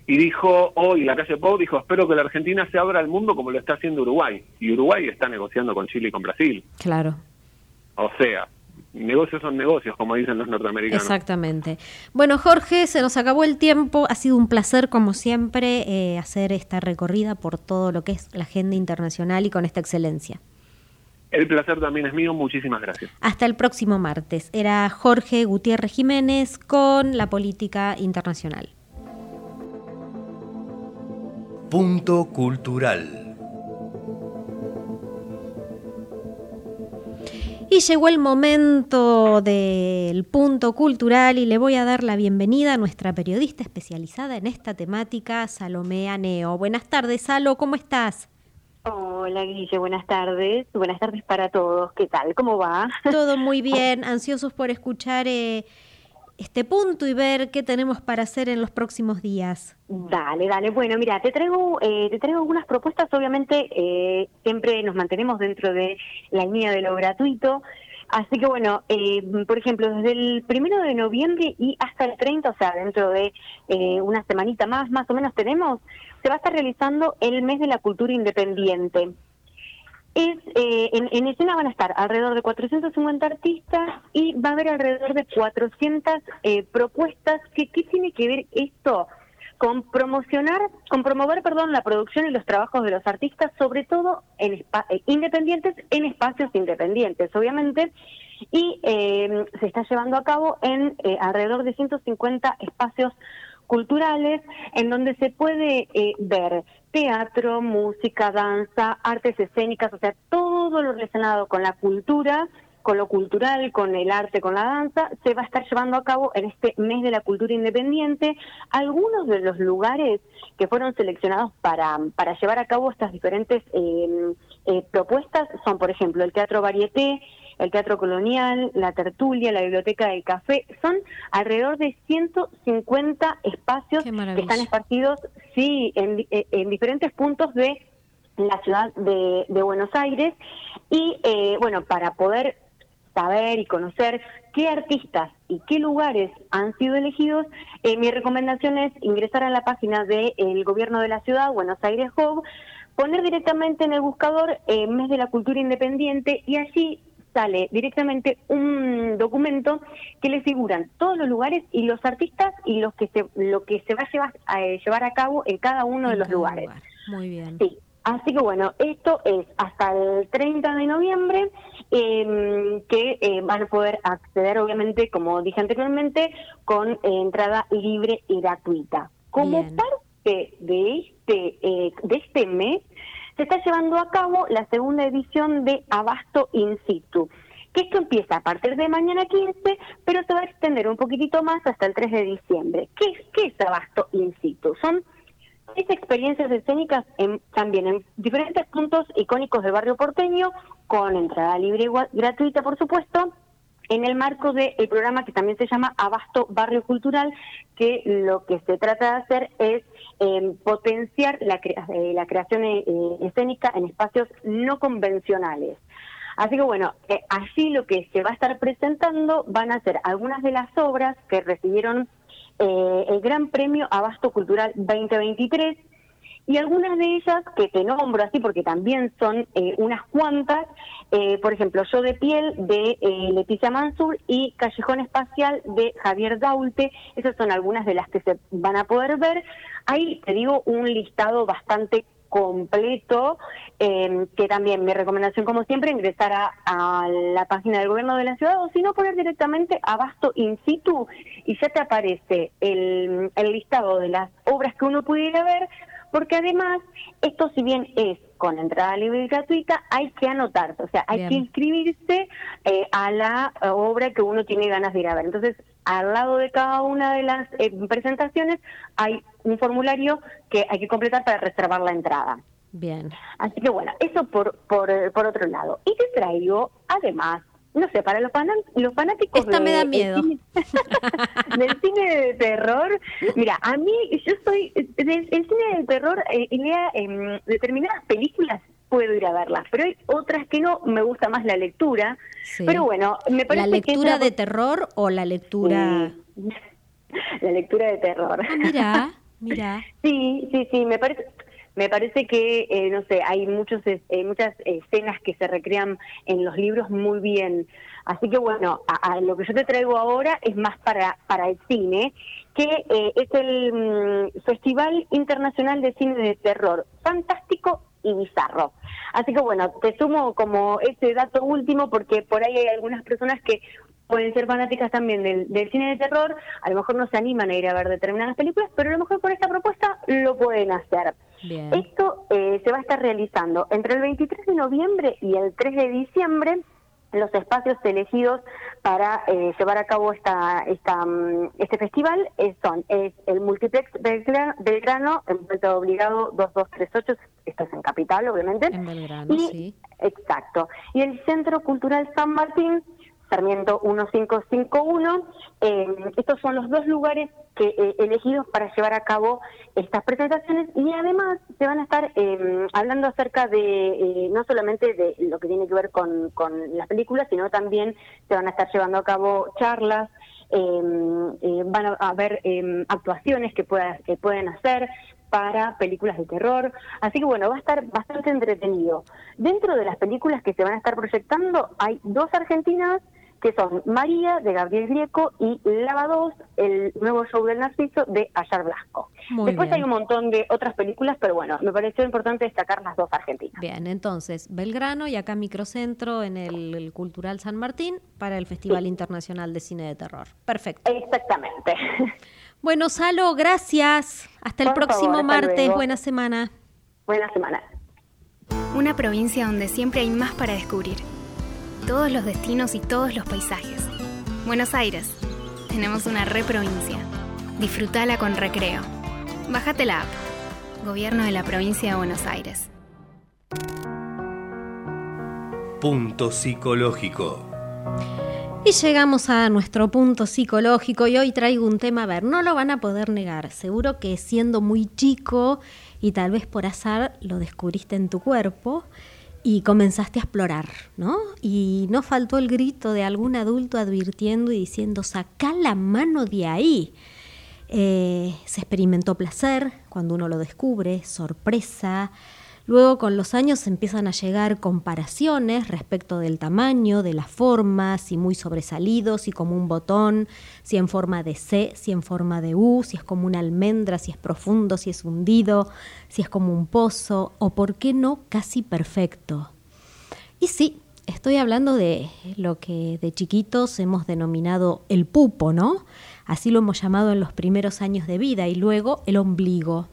y dijo, hoy la calle Pau dijo, espero que la Argentina se abra al mundo como lo está haciendo Uruguay. Y Uruguay está negociando con Chile y con Brasil. Claro. O sea, negocios son negocios, como dicen los norteamericanos. Exactamente. Bueno, Jorge, se nos acabó el tiempo. Ha sido un placer, como siempre, eh, hacer esta recorrida por todo lo que es la agenda internacional y con esta excelencia. El placer también es mío, muchísimas gracias. Hasta el próximo martes. Era Jorge Gutiérrez Jiménez con la política internacional. Punto cultural. Y llegó el momento del punto cultural y le voy a dar la bienvenida a nuestra periodista especializada en esta temática, Salomea Neo. Buenas tardes, Salo, ¿cómo estás? Hola Guille, buenas tardes. Buenas tardes para todos. ¿Qué tal? ¿Cómo va? Todo muy [LAUGHS] bien, ansiosos por escuchar eh, este punto y ver qué tenemos para hacer en los próximos días. Dale, dale. Bueno, mira, te traigo, eh, te traigo algunas propuestas. Obviamente, eh, siempre nos mantenemos dentro de la línea de lo gratuito. Así que bueno, eh, por ejemplo, desde el primero de noviembre y hasta el 30, o sea, dentro de eh, una semanita más, más o menos tenemos, se va a estar realizando el mes de la cultura independiente. Es, eh, en, escena van a estar alrededor de 450 artistas y va a haber alrededor de 400 eh, propuestas. ¿Qué tiene que ver esto? con promocionar, con promover, perdón, la producción y los trabajos de los artistas, sobre todo en eh, independientes, en espacios independientes, obviamente, y se está llevando a cabo en alrededor de 150 espacios culturales en donde se puede ver teatro, música, danza, artes escénicas, o sea, todo lo relacionado con la cultura, con lo cultural, con el arte, con la danza, se va a estar llevando a cabo en este mes de la cultura independiente. Algunos de los lugares que fueron seleccionados para, para llevar a cabo estas diferentes eh, eh, propuestas son, por ejemplo, el Teatro Varieté, el Teatro Colonial, la Tertulia, la Biblioteca del Café. Son alrededor de 150 espacios que están esparcidos, sí, en, en, diferentes puntos de la ciudad de, Buenos Aires. Y eh, bueno, para poder saber y conocer qué artistas y qué lugares han sido elegidos, eh, mi recomendación es ingresar a la página del gobierno de la ciudad, Buenos Aires Hub, poner directamente en el buscador eh, Mes de la Cultura Independiente y allí sale directamente un documento que le figuran todos los lugares y los artistas y los que se, lo que se va a llevar a, eh, llevar a cabo en cada uno de los lugares. Muy bien. Sí. Así que bueno, esto es hasta el 30 de noviembre em, que eh, van a poder acceder, obviamente, como dije anteriormente, con eh, entrada libre y gratuita. Como parte de este, de este mes, se está llevando a cabo la segunda edición de Abasto In Situ, que esto empieza a partir de mañana 15, pero se va a extender un poquitito más hasta el 3 de diciembre. ¿Qué es, qué es Abasto In Situ? Son seis experiencias escénicas en, también en diferentes puntos icónicos del barrio porteño, con entrada libre y gratuita, por supuesto, en el marco del programa que también se llama Abasto Barrio Cultural, que lo que se trata de hacer es em, potenciar la, eh, la creación eh, escénica en espacios no convencionales. Así que bueno, eh, así lo que se va a estar presentando van a ser algunas de las obras que recibieron el Gran Premio Abasto Cultural 2023 y algunas de ellas que te nombro así porque también son eh, unas cuantas, eh, por ejemplo, Yo de piel de eh, Leticia Mansur y Callejón Espacial de Javier Daulte, esas son algunas de las que se van a poder ver. Ahí te digo un listado bastante completo, que también mi recomendación como siempre ingresar a, la página del gobierno de la ciudad o si no poner directamente abasto in situ y ya te aparece el, el listado de las obras que uno pudiera ver, porque además esto si bien es con entrada libre y gratuita, hay que anotarse, o sea, hay que inscribirse eh, a la eh, obra que uno tiene ganas de ir a ver. Entonces, al lado de cada una de las eh, presentaciones hay un formulario que hay que completar para reservar la entrada. Bien. Así que bueno, eso por, por, por otro lado. Y te traigo, además, no sé, para los, los fanáticos Esta me da miedo. [LAUGHS] del cine de terror, mira, a mí, yo soy, el cine de terror, eh, eh, determinadas películas puedo ir a verlas, pero hay otras que no, me gusta más la lectura, pero bueno, me parece ¿La lectura de terror o la lectura...? [LAUGHS] la lectura de terror. Ah, mira, mira. sí, sí, sí, me parece me parece que, eh, no sé, hay muchos, eh, muchas escenas que se recrean en los libros muy bien. Así que bueno, a, lo que yo te traigo ahora es más para, para el cine, que eh, es el mm, Festival Internacional de Cine de Terror, fantástico y bizarro. Así que bueno, te sumo como ese dato último porque por ahí hay algunas personas que pueden ser fanáticas también del, cine de terror, a lo mejor no se animan a ir a ver determinadas películas, pero a lo mejor con esta propuesta lo pueden hacer. Esto eh, se va a estar realizando entre el 23 de noviembre y el 3 de diciembre los espacios elegidos para eh, llevar a cabo esta, esta mm, este festival son es el Multiplex Belgrano, en Puerto Obligado 2238, esto es en Capital, obviamente. En Belgrano, sí. Exacto. Y el Centro Cultural San Martín, Sarmiento 1551. Eh, estos son los dos lugares que eh, elegidos para llevar a cabo estas presentaciones y además se van a estar eh, hablando acerca de no solamente de lo que tiene que ver con, con las películas, sino también se van a estar llevando a cabo charlas, van a haber actuaciones que, pueda, que pueden hacer, para películas de terror. Así que bueno, va a estar bastante entretenido. Dentro de las películas que se van a estar proyectando hay dos argentinas que son María de Gabriel Grieco y Lava 2, el nuevo show del Narciso de Ayar Blasco. Después hay un montón de otras películas, pero bueno, me pareció importante destacar las dos argentinas. Bien, entonces Belgrano y acá Microcentro en el, Cultural San Martín para el Festival Internacional de Cine de Terror. Perfecto. Exactamente. [LAUGHS] Bueno, Salo, gracias. Hasta el próximo martes. Buena semana. Buena semana. Una provincia donde siempre hay más para descubrir todos los destinos y todos los paisajes. Buenos Aires. Tenemos una reprovincia. Disfrutala con recreo. Bájate la app. Gobierno de la provincia de Buenos Aires. Punto psicológico. Y llegamos a nuestro punto psicológico y hoy traigo un tema, a ver, no lo van a poder negar, seguro que siendo muy chico y tal vez por azar lo descubriste en tu cuerpo, y comenzaste a explorar, ¿no? Y no faltó el grito de algún adulto advirtiendo y diciendo, saca la mano de ahí. Eh, se experimentó placer cuando uno lo descubre, sorpresa, Luego con los años empiezan a llegar comparaciones respecto del tamaño, de la forma, si muy sobresalido, si como un botón, si en forma de C, si en forma de U, si es como una almendra, si es profundo, si es hundido, si es como un pozo o, por qué no, casi perfecto. Y sí, estoy hablando de lo que de chiquitos hemos denominado el pupo, ¿no? Así lo hemos llamado en los primeros años de vida y luego el ombligo.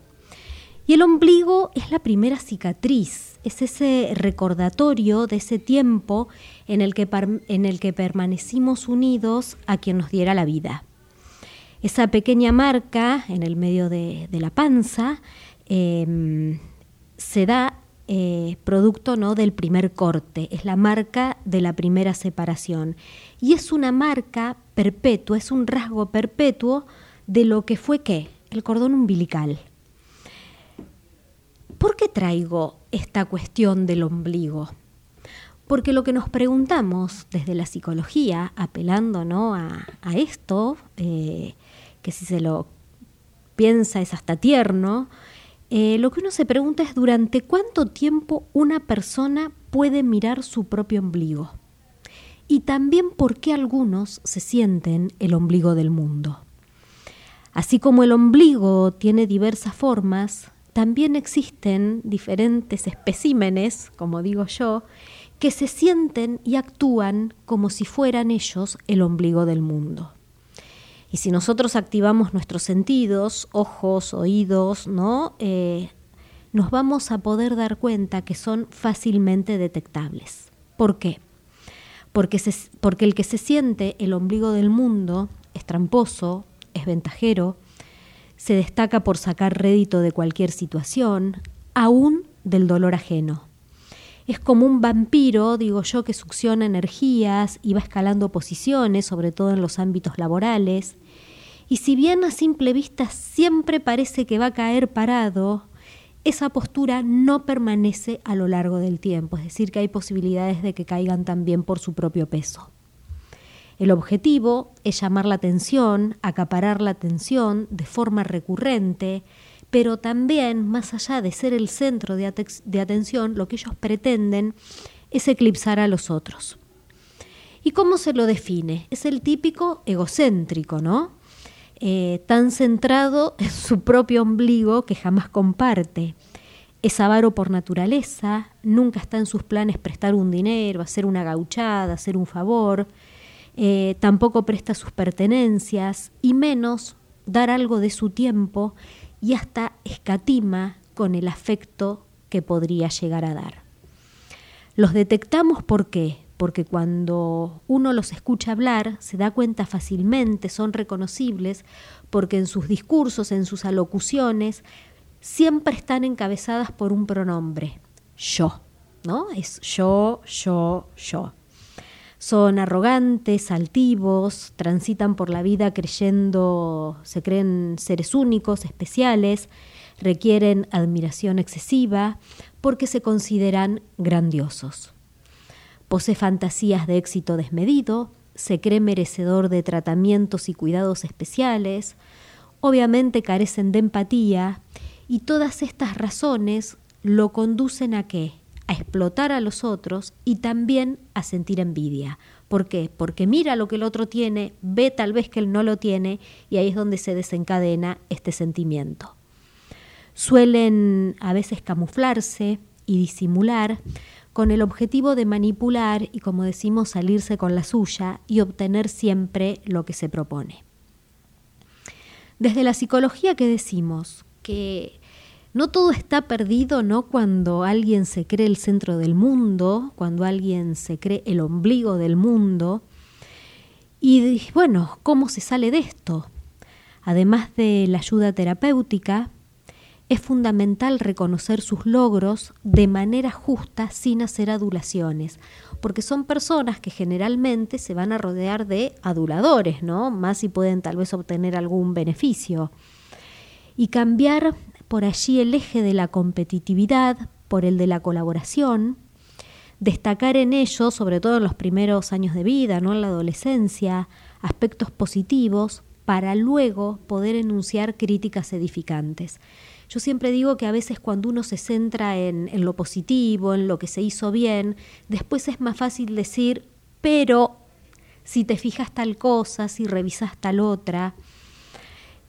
Y el ombligo es la primera cicatriz, es ese recordatorio de ese tiempo en el que, en el que permanecimos unidos a quien nos diera la vida. Esa pequeña marca en el medio de, la panza em, se da eh, producto ¿no? del primer corte, es la marca de la primera separación. Y es una marca perpetua, es un rasgo perpetuo de lo que fue qué? El cordón umbilical. ¿Por qué traigo esta cuestión del ombligo? Porque lo que nos preguntamos desde la psicología, apelando ¿no? a, esto, eh, que si se lo piensa es hasta tierno, eh, lo que uno se pregunta es durante cuánto tiempo una persona puede mirar su propio ombligo. Y también por qué algunos se sienten el ombligo del mundo. Así como el ombligo tiene diversas formas, también existen diferentes especímenes, como digo yo, que se sienten y actúan como si fueran ellos el ombligo del mundo. Y si nosotros activamos nuestros sentidos, ojos, oídos, ¿no? Eh, nos vamos a poder dar cuenta que son fácilmente detectables. ¿Por qué? Porque, porque el que se siente el ombligo del mundo es tramposo, es ventajero, se destaca por sacar rédito de cualquier situación, aún del dolor ajeno. Es como un vampiro, digo yo, que succiona energías y va escalando posiciones, sobre todo en los ámbitos laborales. Y si bien a simple vista siempre parece que va a caer parado, esa postura no permanece a lo largo del tiempo, es decir, que hay posibilidades de que caigan también por su propio peso. El objetivo es llamar la atención, acaparar la atención de forma recurrente, pero también, más allá de ser el centro de, atención, lo que ellos pretenden es eclipsar a los otros. ¿Y cómo se lo define? Es el típico egocéntrico, ¿no? Eh, tan centrado [LAUGHS] en su propio ombligo que jamás comparte. Es avaro por naturaleza, nunca está en sus planes prestar un dinero, hacer una gauchada, hacer un favor, eh, tampoco presta sus pertenencias y menos dar algo de su tiempo y hasta escatima con el afecto que podría llegar a dar. Los detectamos por qué, porque cuando uno los escucha hablar se da cuenta fácilmente, son reconocibles, porque en sus discursos, en sus alocuciones, siempre están encabezadas por un pronombre, yo, ¿no? Es yo, yo, yo. Son arrogantes, altivos, transitan por la vida creyendo, se creen seres únicos, especiales, requieren admiración excesiva porque se consideran grandiosos posee fantasías de éxito desmedido, se cree merecedor de tratamientos y cuidados especiales, obviamente carecen de empatía y todas estas razones lo conducen a qué? A explotar a los otros y también a sentir envidia. ¿Por qué? Porque mira lo que el otro tiene, ve tal vez que él no lo tiene y ahí es donde se desencadena este sentimiento. Suelen a veces camuflarse y disimular con el objetivo de manipular y, como decimos, salirse con la suya y obtener siempre lo que se propone. Desde la psicología que decimos que no todo está perdido, ¿no? Cuando alguien se cree el centro del mundo, cuando alguien se cree el ombligo del mundo. Y bueno, ¿cómo se sale de esto? Además de la ayuda terapéutica, es fundamental reconocer sus logros de manera justa sin hacer adulaciones, porque son personas que generalmente se van a rodear de aduladores, ¿no? Más si pueden tal vez obtener algún beneficio. Y cambiar por allí el eje de la competitividad por el de la colaboración, destacar en ello, sobre todo en los primeros años de vida, ¿no? en la adolescencia, aspectos positivos para luego poder enunciar críticas edificantes. Yo siempre digo que a veces cuando uno se centra en, lo positivo, en lo que se hizo bien, después es más fácil decir, pero si te fijas tal cosa, si revisas tal otra.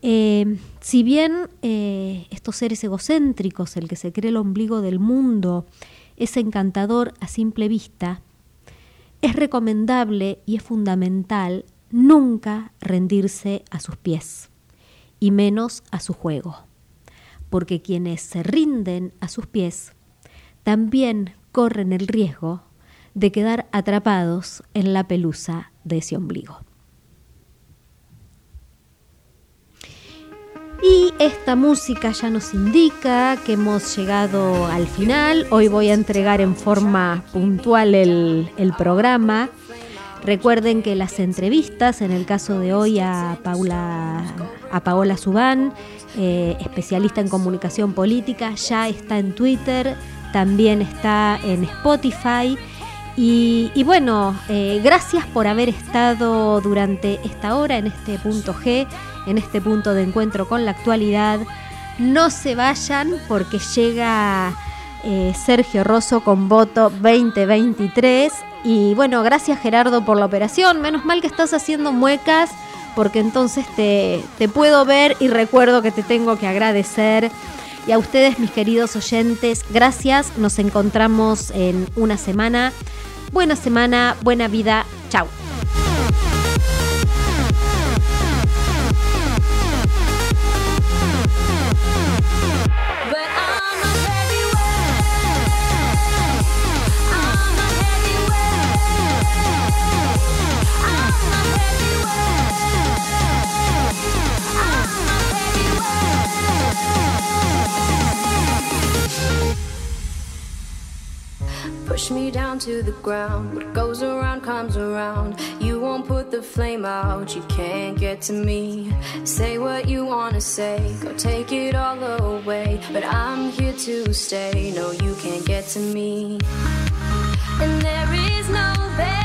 Eh, si bien eh, estos seres egocéntricos, el que se cree el ombligo del mundo, es encantador a simple vista, es recomendable y es fundamental nunca rendirse a sus pies, y menos a su juego porque quienes se rinden a sus pies también corren el riesgo de quedar atrapados en la pelusa de ese ombligo. Y esta música ya nos indica que hemos llegado al final. Hoy voy a entregar en forma puntual el, programa. Recuerden que las entrevistas, en el caso de hoy a Paula, a Paola Subán, eh, especialista en comunicación política, ya está en Twitter, también está en Spotify. Y, bueno, eh, gracias por haber estado durante esta hora en este punto G, en este punto de encuentro con la actualidad. No se vayan porque llega eh, Sergio Rosso con voto 2023. Y bueno, gracias Gerardo por la operación. Menos mal que estás haciendo muecas porque entonces te, te puedo ver y recuerdo que te tengo que agradecer. Y a ustedes, mis queridos oyentes, gracias. Nos encontramos en una semana. Buena semana, buena vida. Chao. Down to the ground. What goes around comes around. You won't put the flame out. You can't get to me. Say what you wanna say. Go take it all away. But I'm here to stay. No, you can't get to me. And there is no there.